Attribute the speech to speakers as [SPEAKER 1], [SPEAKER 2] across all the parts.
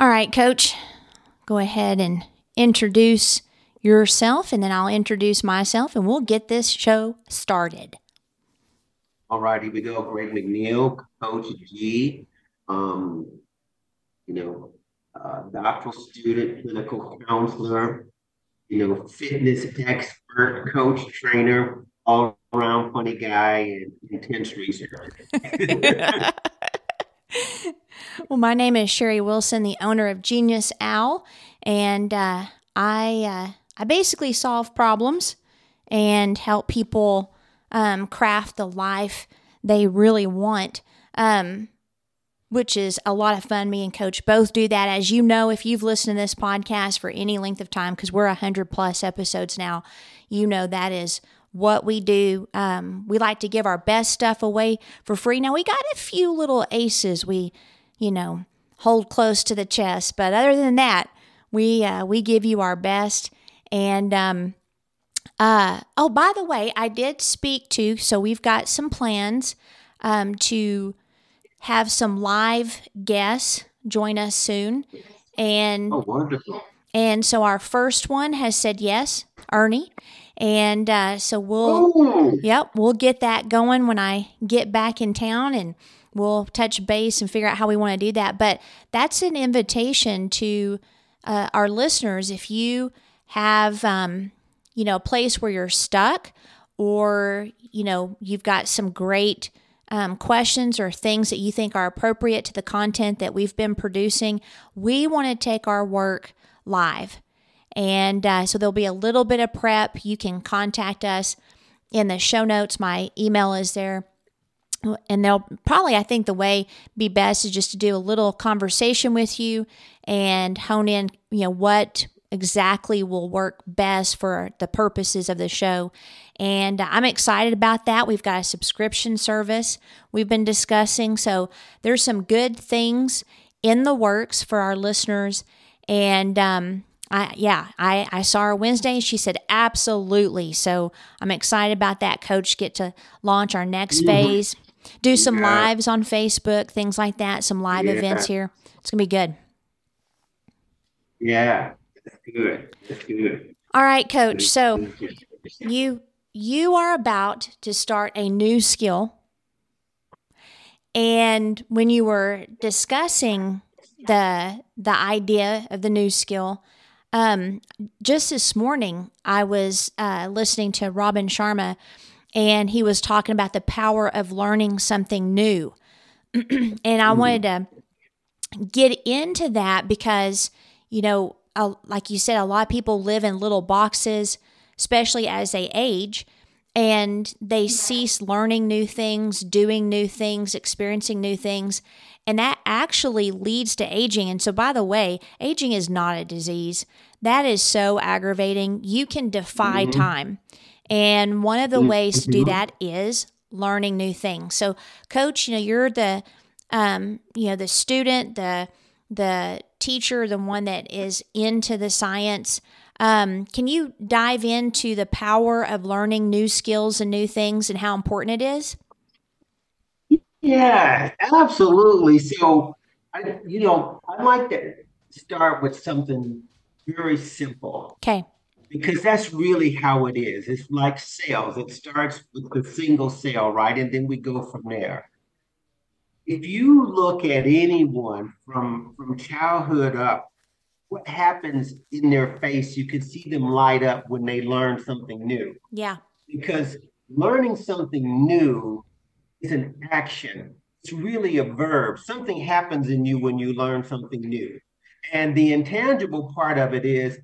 [SPEAKER 1] All right, coach, go ahead and introduce yourself, and then I'll introduce myself, and we'll get this show started.
[SPEAKER 2] All right, here we go. Greg McNeil, Coach G. Um, you know, uh, doctoral student, clinical counselor, you know, fitness expert, coach, trainer, all around funny guy, and intense researcher.
[SPEAKER 1] well, my name is Sherri Wilson, the owner of Genius Owl, and uh, I uh, I basically solve problems and help people um, craft the life they really want. Um, which is a lot of fun. Me and Coach both do that. As you know, if you've listened to this podcast for any length of time, because we're 100 plus episodes now, you know that is what we do. Um, we like to give our best stuff away for free. Now, we got a few little aces we, you know, hold close to the chest, but other than that, we uh, we give you our best. And um, uh, oh, by the way, I did speak to. So we've got some plans um, to have some live guests join us soon. And
[SPEAKER 2] oh, wonderful.
[SPEAKER 1] And so our first one has said yes, Ernie. And uh, so we'll, oh. yep, we'll get that going when I get back in town and we'll touch base and figure out how we want to do that. But that's an invitation to uh, our listeners. If you have, um, you know, a place where you're stuck or, you know, you've got some great um, questions or things that you think are appropriate to the content that we've been producing, we want to take our work live. And uh, so there'll be a little bit of prep. You can contact us in the show notes. My email is there. And they'll probably, I think, the way be best is just to do a little conversation with you and hone in, you know, what exactly will work best for the purposes of the show. And I'm excited about that. We've got a subscription service we've been discussing. So there's some good things in the works for our listeners. And um, I, yeah, I, I saw her Wednesday. And she said, absolutely. So I'm excited about that. Coach, get to launch our next mm-hmm. phase, do some yeah. lives on Facebook, things like that, some live yeah. events here. It's going to be good.
[SPEAKER 2] Yeah, that's good. That's good.
[SPEAKER 1] All right, coach. So you you are about to start a new skill. And when you were discussing the the idea of the new skill, um, just this morning I was uh, listening to Robin Sharma, and he was talking about the power of learning something new. and I mm-hmm. wanted to get into that because you know, like you said, a lot of people live in little boxes especially as they age and they cease learning new things, doing new things, experiencing new things. And that actually leads to aging. And so, by the way, aging is not a disease. That is so aggravating. You can defy mm-hmm. time. And one of the mm-hmm. ways to do that is learning new things. So, coach, you know, you're the um, you know, the student, the the teacher, the one that is into the science. Um, can you dive into the power of learning new skills and new things and how important it is?
[SPEAKER 2] Yeah, absolutely. So, I, you know, I like to start with something very simple.
[SPEAKER 1] Okay.
[SPEAKER 2] Because that's really how it is. It's like sales. It starts with the single sale, right? And then we go from there. If you look at anyone from from childhood up, what happens in their face, you can see them light up when they learn something new.
[SPEAKER 1] Yeah.
[SPEAKER 2] Because learning something new is an action. It's really a verb. Something happens in you when you learn something new. And the intangible part of it is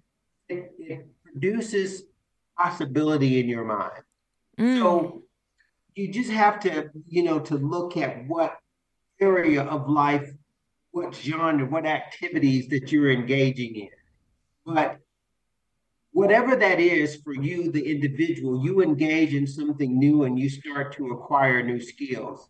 [SPEAKER 2] it, it produces possibility in your mind. Mm. So you just have to, you know, to look at what area of life what genre, what activities that you're engaging in. But whatever that is for you, the individual, you engage in something new and you start to acquire new skills.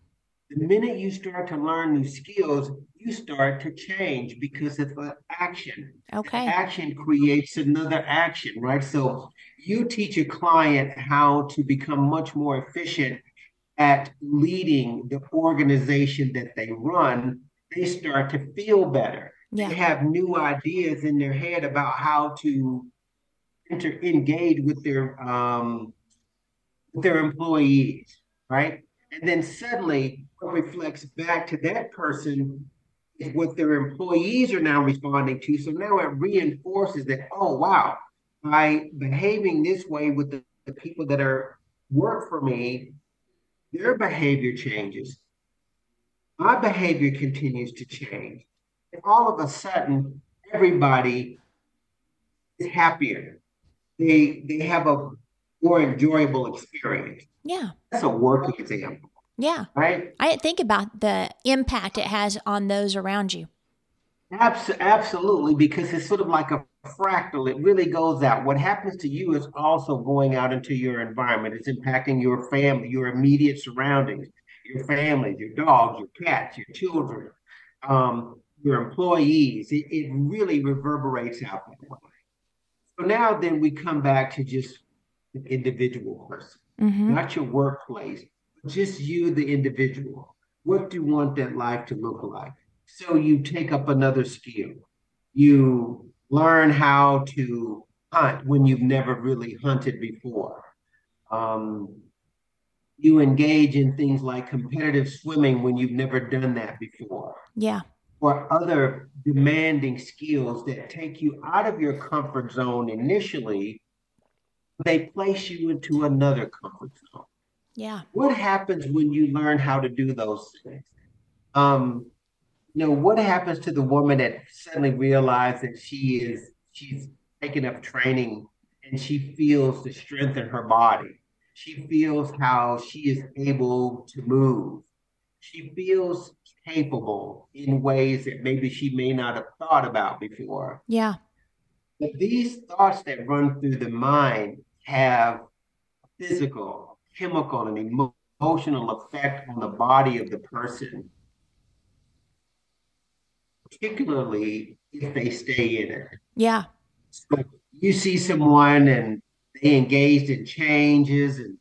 [SPEAKER 2] The minute you start to learn new skills, you start to change because of uh, action.
[SPEAKER 1] Okay.
[SPEAKER 2] Action creates another action, right? So you teach a client how to become much more efficient at leading the organization that they run they start to feel better.
[SPEAKER 1] Yeah.
[SPEAKER 2] They have new ideas in their head about how to enter, engage with their um, with their employees, right? And then suddenly, what reflects back to that person is what their employees are now responding to. So now it reinforces that, oh wow, by behaving this way with the, the people that are work for me, their behavior changes. My behavior continues to change. And all of a sudden, everybody is happier. They they have a more enjoyable experience.
[SPEAKER 1] Yeah.
[SPEAKER 2] That's a working example.
[SPEAKER 1] Yeah.
[SPEAKER 2] Right?
[SPEAKER 1] I didn't think about the impact it has on those around you.
[SPEAKER 2] Abs- absolutely, because it's sort of like a fractal. It really goes out. What happens to you is also going out into your environment. It's impacting your family, your immediate surroundings, your families, your dogs, your cats, your children, um, your employees. It, it really reverberates out that way. So now then we come back to just the individual person,
[SPEAKER 1] Mm-hmm.
[SPEAKER 2] not your workplace, just you, the individual. What do you want that life to look like? So you take up another skill. You learn how to hunt when you've never really hunted before. Um, you engage in things like competitive swimming when you've never done that before,
[SPEAKER 1] Yeah.
[SPEAKER 2] Or other demanding skills that take you out of your comfort zone initially. They place you into another comfort zone.
[SPEAKER 1] Yeah.
[SPEAKER 2] What happens when you learn how to do those things? Um, you know, what happens to the woman that suddenly realizes that she is she's taken up training and she feels the strength in her body. She feels how she is able to move. She feels capable in ways that maybe she may not have thought about before.
[SPEAKER 1] Yeah.
[SPEAKER 2] But these thoughts that run through the mind have physical, chemical, and emotional effect on the body of the person, particularly if they stay in it.
[SPEAKER 1] Yeah.
[SPEAKER 2] So you see someone and they engaged in changes and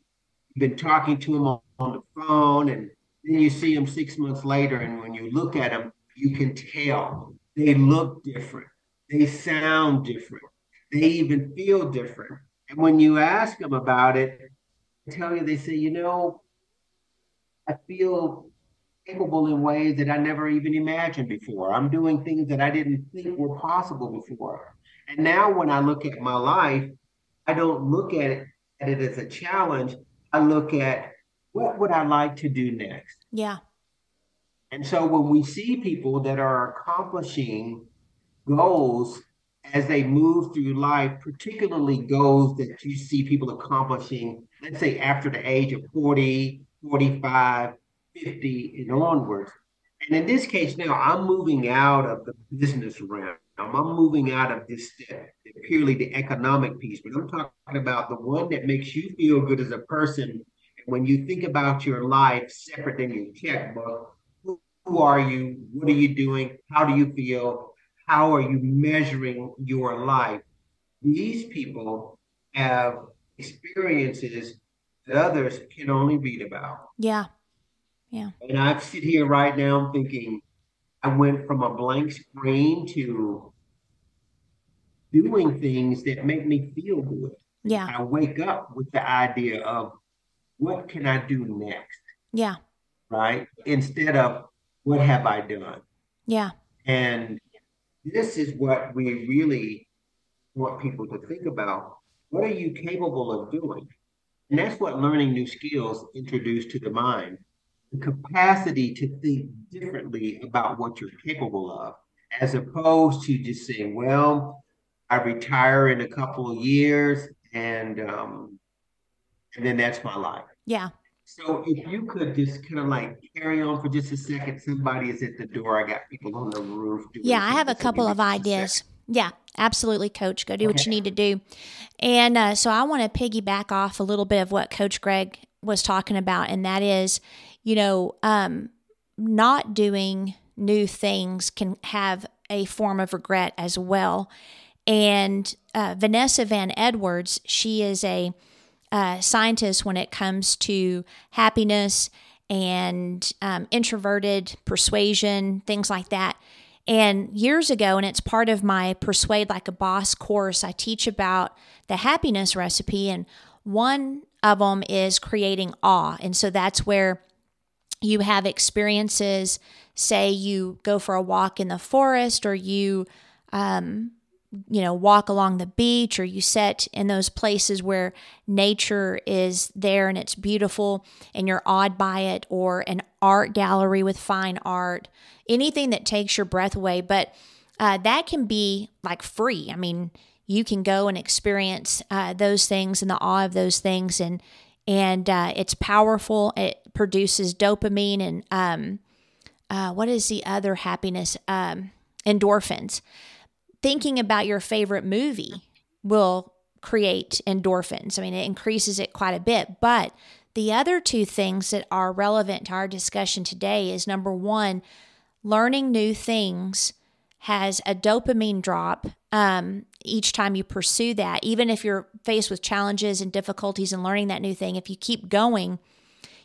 [SPEAKER 2] you've been talking to them on, on the phone and then you see them six months later and when you look at them you can tell. They look different. They sound different. They even feel different. And when you ask them about it they tell you they say you know i feel capable in ways that i never even imagined before. I'm doing things that i didn't think were possible before. And now when I look at my life, I don't look at it, at it as a challenge. I look at what would I like to do next?
[SPEAKER 1] Yeah.
[SPEAKER 2] And so when we see people that are accomplishing goals as they move through life, particularly goals that you see people accomplishing, let's say after the age of 40, 45, 50, and onwards. And in this case now, I'm moving out of the business realm. I'm moving out of this purely the economic piece, but I'm talking about the one that makes you feel good as a person. When you think about your life separate than your checkbook, who, who are you? What are you doing? How do you feel? How are you measuring your life? These people have experiences that others can only read about.
[SPEAKER 1] Yeah. Yeah.
[SPEAKER 2] And I sit here right now thinking, I went from a blank screen to doing things that make me feel good.
[SPEAKER 1] Yeah.
[SPEAKER 2] I wake up with the idea of what can I do next,
[SPEAKER 1] Yeah.
[SPEAKER 2] right? Instead of what have I done?
[SPEAKER 1] Yeah.
[SPEAKER 2] And this is what we really want people to think about. What are you capable of doing? And that's what learning new skills introduce to the mind the capacity to think differently about what you're capable of, as opposed to just saying, well, I retire in a couple of years and um, and then that's my life.
[SPEAKER 1] Yeah.
[SPEAKER 2] So if you could just kind of like carry on for just a second, somebody is at the door. I got people on the roof. doing
[SPEAKER 1] Yeah. I have a couple of
[SPEAKER 2] me just a
[SPEAKER 1] ideas. Yeah. Absolutely, Coach. Go do what you need to do. And uh, so I want to piggyback off a little bit of what Coach Greg was talking about, and that is, you know, um, not doing new things can have a form of regret as well. And uh, Vanessa Van Edwards, she is a uh, scientist when it comes to happiness and um, introverted persuasion, things like that. And years ago, and it's part of my Persuade Like a Boss course, I teach about the happiness recipe. And one of them is creating awe. And so that's where you have experiences, say you go for a walk in the forest or you, um, you know, walk along the beach or you sit in those places where nature is there and it's beautiful and you're awed by it, or an art gallery with fine art, anything that takes your breath away. But uh, that can be like free. I mean, you can go and experience uh, those things and the awe of those things, and and uh, it's powerful. It produces dopamine and um, uh, what is the other happiness? Um, endorphins. Thinking about your favorite movie will create endorphins. I mean, it increases it quite a bit. But the other two things that are relevant to our discussion today is number one, learning new things has a dopamine drop um, each time you pursue that. Even if you're faced with challenges and difficulties in learning that new thing, if you keep going,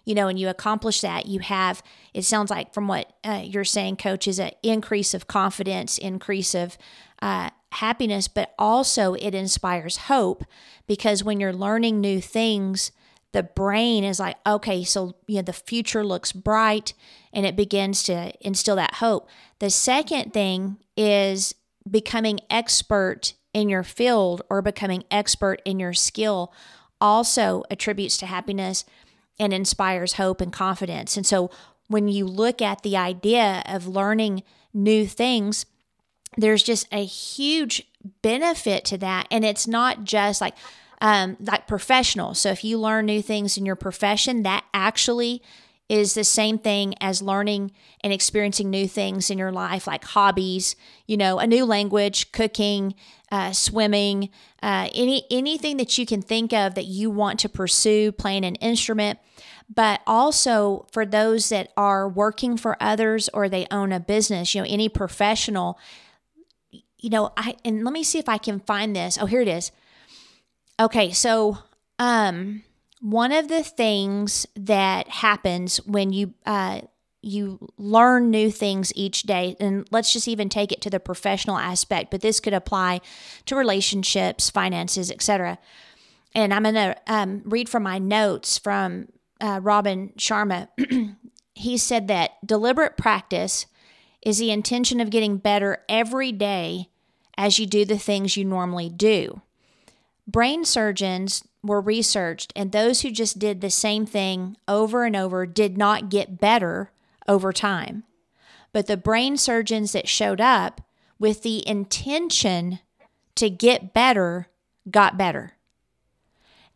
[SPEAKER 1] you know, and you accomplish that, you have, it sounds like from what uh, you're saying, coach, is an increase of confidence, increase of uh, happiness, but also it inspires hope because when you're learning new things, the brain is like, okay, so you know the future looks bright, and it begins to instill that hope. The second thing is becoming expert in your field or becoming expert in your skill also attributes to happiness and inspires hope and confidence. And so when you look at the idea of learning new things, there's just a huge benefit to that. And it's not just like, um, like professional. So if you learn new things in your profession, that actually is the same thing as learning and experiencing new things in your life, like hobbies, you know, a new language, cooking, uh, swimming, uh, any anything that you can think of that you want to pursue, playing an instrument. But also for those that are working for others or they own a business, you know, any professional, you know, I and let me see if I can find this. Oh, here it is. Okay, so um one of the things that happens when you uh, you learn new things each day and let's just even take it to the professional aspect but this could apply to relationships finances etc and i'm going to um, read from my notes from uh, robin sharma. He said that deliberate practice is the intention of getting better every day as you do the things you normally do. Brain surgeons were researched, and those who just did the same thing over and over did not get better over time. But the brain surgeons that showed up with the intention to get better got better.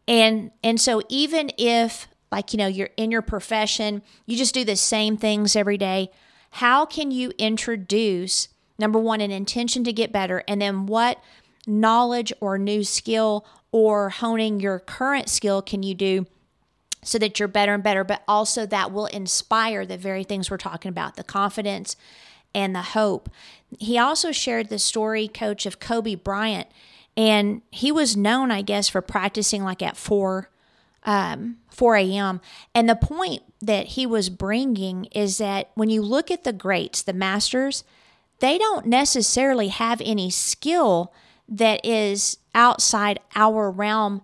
[SPEAKER 1] And and so even if like you know you're in your profession, you just do the same things every day, how can you introduce number 1 an intention to get better and then what knowledge or new skill or honing your current skill can you do so that you're better and better, but also that will inspire the very things we're talking about the confidence and the hope. He also shared the story, coach, of Kobe Bryant, and he was known, I guess, for practicing like at 4 um, 4 a.m. And the point that he was bringing is that when you look at the greats, the masters, they don't necessarily have any skill that is outside our realm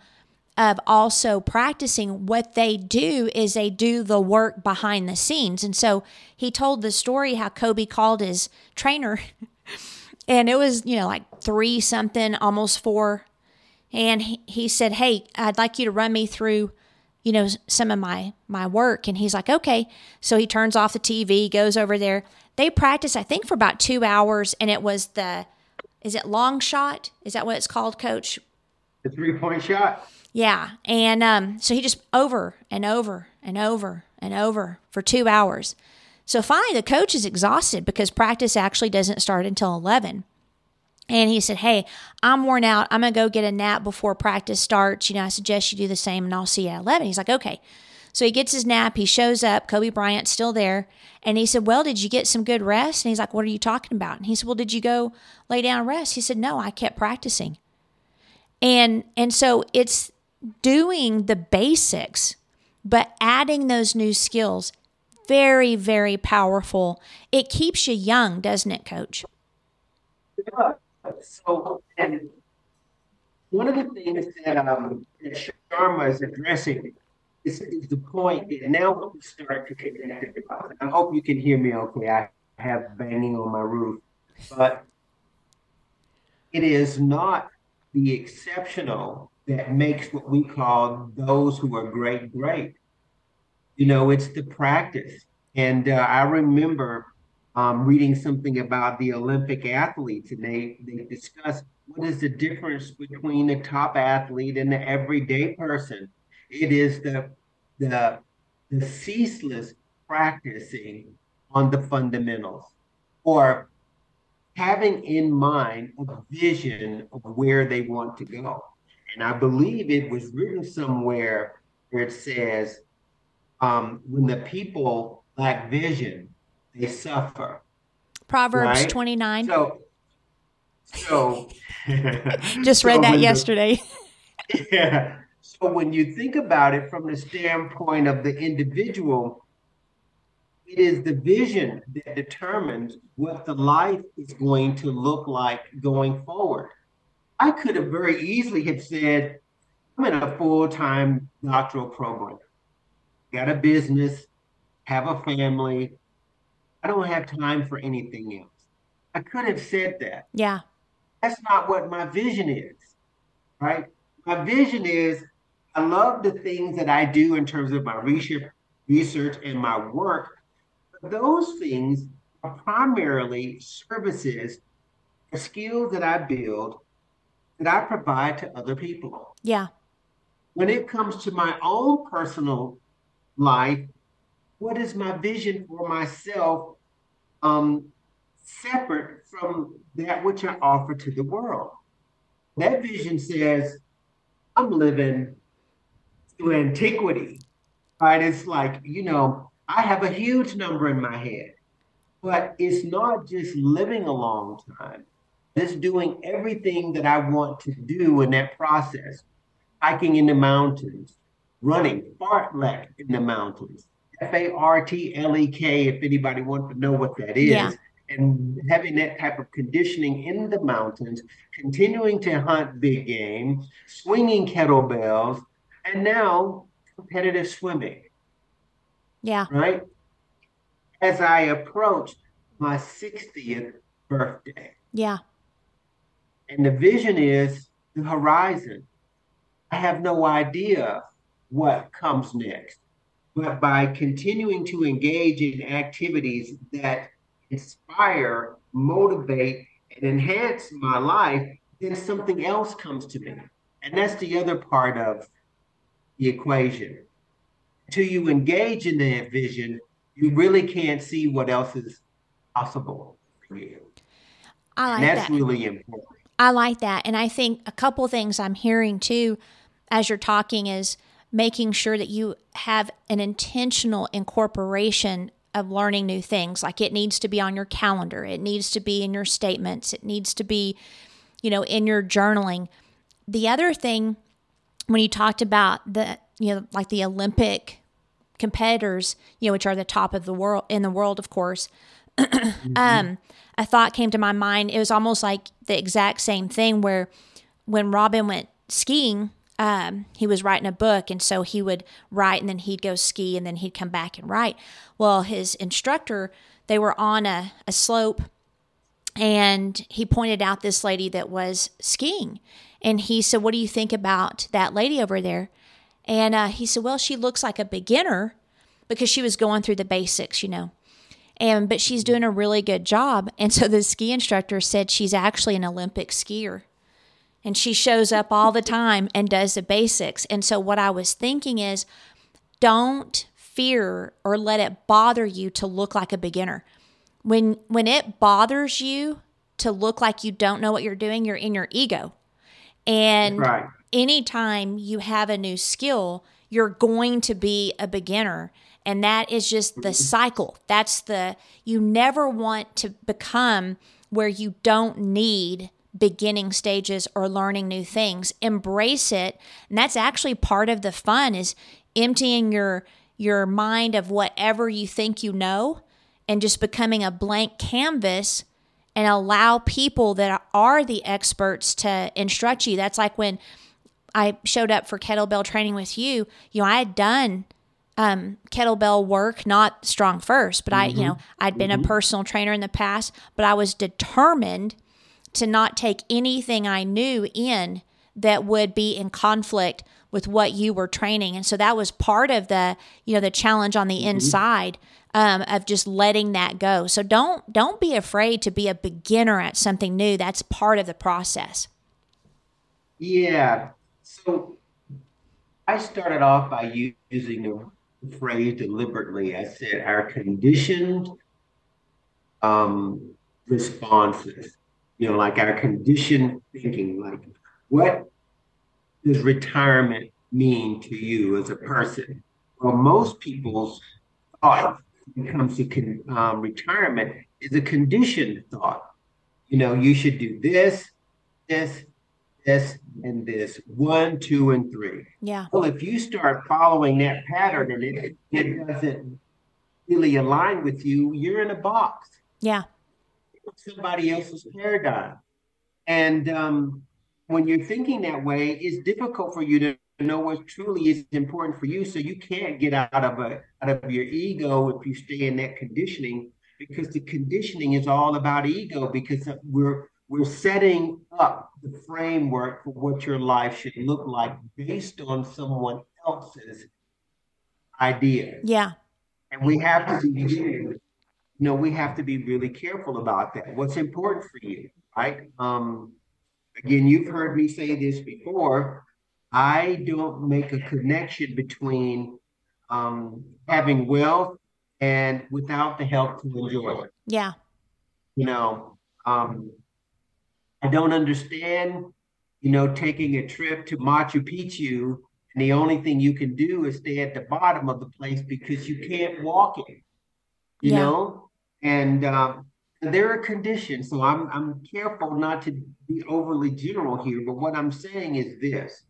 [SPEAKER 1] of also practicing what they do is they do the work behind the scenes. And so he told the story how Kobe called his trainer and it was, you know, like three something, almost four. And he, said, Hey, I'd like you to run me through, you know, some of my, my work. And he's like, okay. So he turns off the TV, goes over there. They practice, I think for about two hours. And it was the, is it long shot? Is that what it's called, coach?
[SPEAKER 2] The three point shot.
[SPEAKER 1] Yeah. And um, so he just over and over and over and over for two hours. So finally, the coach is exhausted because practice actually doesn't start until 11. And he said, Hey, I'm worn out. I'm going to go get a nap before practice starts. You know, I suggest you do the same and I'll see you at 11. He's like, Okay. So he gets his nap. He shows up. Kobe Bryant's still there. And he said, Well, did you get some good rest? And he's like, What are you talking about? And he said, Well, did you go lay down and rest? He said, No, I kept practicing. And and so it's doing the basics, but adding those new skills. very, very powerful. It keeps you young, doesn't it, coach?
[SPEAKER 2] So, and one of the things that, um, that Sharma is addressing is, is the point now we start to connect. I hope you can hear me okay. I have banging on my roof, but it is not the exceptional that makes what we call those who are great great. You know, it's the practice. And uh, I remember um, reading something about the Olympic athletes, and they they discuss what is the difference between the top athlete and the everyday person. It is the the the ceaseless practicing on the fundamentals, or having in mind a vision of where they want to go. And I believe it was written somewhere where it says, um, when the people lack vision, they suffer.
[SPEAKER 1] Proverbs right? 29.
[SPEAKER 2] So, so
[SPEAKER 1] just read so that yesterday.
[SPEAKER 2] The, yeah. So when you think about it from the standpoint of the individual, it is the vision that determines what the life is going to look like going forward. I could have very easily have said, I'm in a full-time doctoral program, got a business, have a family. I don't have time for anything else. I could have said that.
[SPEAKER 1] Yeah.
[SPEAKER 2] That's not what my vision is, right? My vision is I love the things that I do in terms of my research, research and my work those things are primarily services or skills that I build that I provide to other people.
[SPEAKER 1] Yeah.
[SPEAKER 2] When it comes to my own personal life, what is my vision for myself um, separate from that which I offer to the world? That vision says, I'm living through antiquity, right? It's like, you know, I have a huge number in my head, but it's not just living a long time. It's doing everything that I want to do in that process. Hiking in the mountains, running fartlek in the mountains, F A R T L E K, if anybody wants to know what that is. Yeah. And having that type of conditioning in the mountains, continuing to hunt big game, swinging kettlebells, and now competitive swimming.
[SPEAKER 1] Yeah.
[SPEAKER 2] Right? As I approach my 60th birthday.
[SPEAKER 1] Yeah.
[SPEAKER 2] And the vision is the horizon. I have no idea what comes next. But by continuing to engage in activities that inspire, motivate, and enhance my life, then something else comes to me. And that's the other part of the equation until you engage in that vision, you really can't see what else is possible for you.
[SPEAKER 1] I like
[SPEAKER 2] and that's
[SPEAKER 1] that.
[SPEAKER 2] really important.
[SPEAKER 1] I like that. And I think a couple things I'm hearing too as you're talking is making sure that you have an intentional incorporation of learning new things. Like it needs to be on your calendar, it needs to be in your statements, it needs to be, you know, in your journaling. The other thing, when you talked about the, you know, like the Olympic competitors, you know, which are the top of the world in the world, of course. mm-hmm. um, a thought came to my mind. It was almost like the exact same thing where when Robin went skiing, um, he was writing a book, and so he would write, and then he'd go ski, and then he'd come back and write. Well, his instructor, they were on a, a slope, and he pointed out this lady that was skiing, and he said, "What do you think about that lady over there?" And uh, he said, Well, she looks like a beginner because she was going through the basics, you know. And but she's doing a really good job. And so the ski instructor said she's actually an Olympic skier. And she shows up all the time and does the basics. And so what I was thinking is don't fear or let it bother you to look like a beginner. When when it bothers you to look like you don't know what you're doing, you're in your ego. And right anytime you have a new skill, you're going to be a beginner. And that is just the mm-hmm. cycle. That's the, you never want to become where you don't need beginning stages or learning new things. Embrace it. And that's actually part of the fun is emptying your your mind of whatever you think you know and just becoming a blank canvas and allow people that are the experts to instruct you. That's like when I showed up for kettlebell training with you, you know, I had done um, kettlebell work, not StrongFirst, but I, you know, mm-hmm. I'd been mm-hmm. a personal trainer in the past, but I was determined to not take anything I knew in that would be in conflict with what you were training. And so that was part of the, you know, the challenge on the mm-hmm. inside um, of just letting that go. So don't don't be afraid to be a beginner at something new. That's part of the process.
[SPEAKER 2] Yeah. So I started off by using the phrase deliberately. I said our conditioned um, responses. You know, like our conditioned thinking. Like, what does retirement mean to you as a person? Well, most people's thought when it comes to um, retirement is a conditioned thought. You know, you should do this, this, this, and this one, two, and three.
[SPEAKER 1] Yeah.
[SPEAKER 2] Well, if you start following that pattern and it, it doesn't really align with you, you're in a box.
[SPEAKER 1] Yeah.
[SPEAKER 2] Somebody else's paradigm. And um, when you're thinking that way, it's difficult for you to know what truly is important for you. So you can't get out of a out of your ego if you stay in that conditioning, because the conditioning is all about ego. Because we're we're setting up the framework for what your life should look like based on someone else's idea.
[SPEAKER 1] Yeah.
[SPEAKER 2] And we have to be, you know, we have to be really careful about that. What's important for you, right? Um, again, you've heard me say this before. I don't make a connection between um, having wealth and without the health to enjoy it.
[SPEAKER 1] Yeah.
[SPEAKER 2] You know, um, I don't understand, you know, taking a trip to Machu Picchu and the only thing you can do is stay at the bottom of the place because you can't walk it, you yeah. know? And um, there are conditions. So I'm, I'm careful not to be overly general here, but what I'm saying is this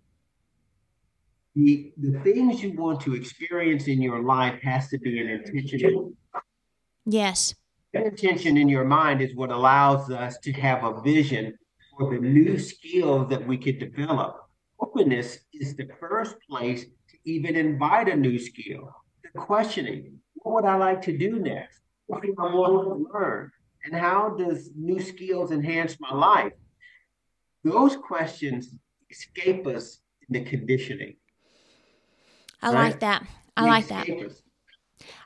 [SPEAKER 2] the the things you want to experience in your life has to be an intention.
[SPEAKER 1] Yes.
[SPEAKER 2] That intention in your mind is what allows us to have a vision for the new skills that we could develop. Openness is the first place to even invite a new skill. The questioning, what would I like to do next? What do I want to learn? And how does new skills enhance my life? Those questions escape us in the conditioning.
[SPEAKER 1] I right? like that. I like that.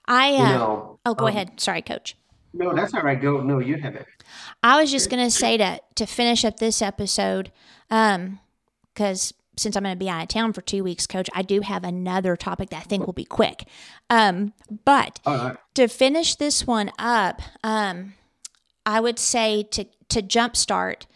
[SPEAKER 1] I uh, you know, oh, go um, ahead. Sorry, Coach.
[SPEAKER 2] No, that's all right. Go. No, you have it.
[SPEAKER 1] I was just gonna say to to finish up this episode, um, because since I'm going to be out of town for two weeks, Coach, I do have another topic that I think will be quick. Um, but right. to finish this one up, um, I would say to to jumpstart,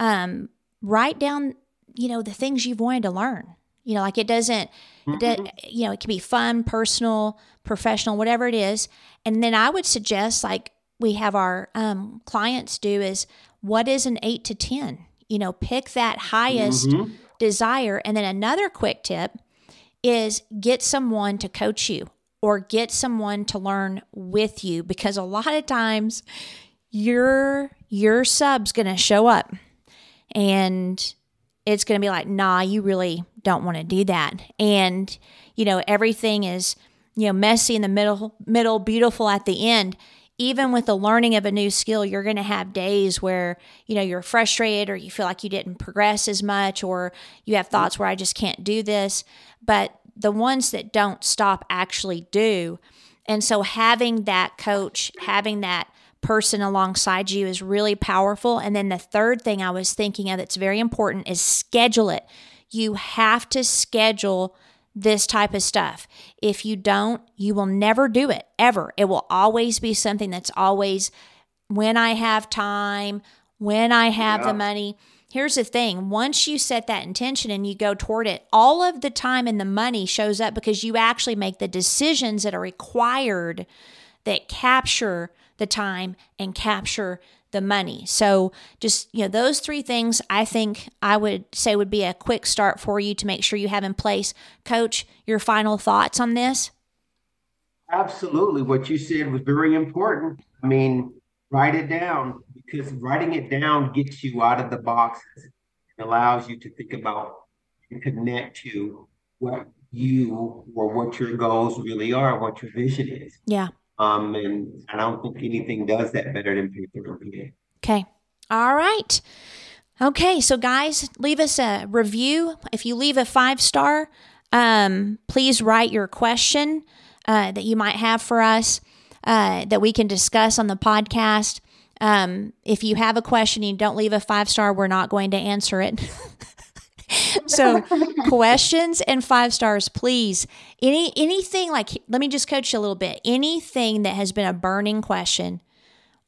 [SPEAKER 1] um, write down you know the things you've wanted to learn. You know, like it doesn't Mm-hmm. you know, it can be fun, personal, professional, whatever it is. And then I would suggest, like we have our um, clients do, is what is an eight to 10? You know, pick that highest mm-hmm. desire. And then another quick tip is get someone to coach you or get someone to learn with you because a lot of times your your sub's going to show up and it's going to be like, nah, you really don't want to do that. And, you know, everything is, you know, messy in the middle, middle, beautiful at the end. Even with the learning of a new skill, you're going to have days where, you know, you're frustrated or you feel like you didn't progress as much or you have thoughts where I just can't do this. But the ones that don't stop actually do. And so having that coach, having that person alongside you is really powerful. And then the third thing I was thinking of that's very important is schedule it. You have to schedule this type of stuff. If you don't, you will never do it ever. It will always be something that's always when I have time, when I have yeah. the money. Here's the thing once you set that intention and you go toward it, all of the time and the money shows up because you actually make the decisions that are required that capture the time and capture the money. So just, you know, those three things I think I would say would be a quick start for you to make sure you have in place. Coach, your final thoughts on this?
[SPEAKER 2] Absolutely. What you said was very important. I mean, write it down because writing it down gets you out of the boxes and allows you to think about and connect to what you or what your goals really are, what your vision is.
[SPEAKER 1] Yeah.
[SPEAKER 2] Um, and I don't think anything does that better than paper.
[SPEAKER 1] Okay. All right. Okay, so guys, leave us a review. If you leave a five star, um, please write your question uh, that you might have for us uh, that we can discuss on the podcast. Um, if you have a question and you don't leave a five star, we're not going to answer it. so questions and five stars please any anything like let me just coach you a little bit anything that has been a burning question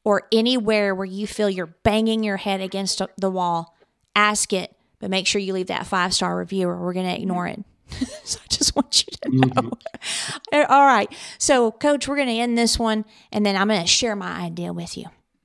[SPEAKER 1] or anywhere where you feel you're banging your head against the wall ask it but make sure you leave that five star review or we're going to ignore it so I just want you to know. Mm-hmm. All right. So, coach, we're going to end this one and then I'm going to share my idea with you.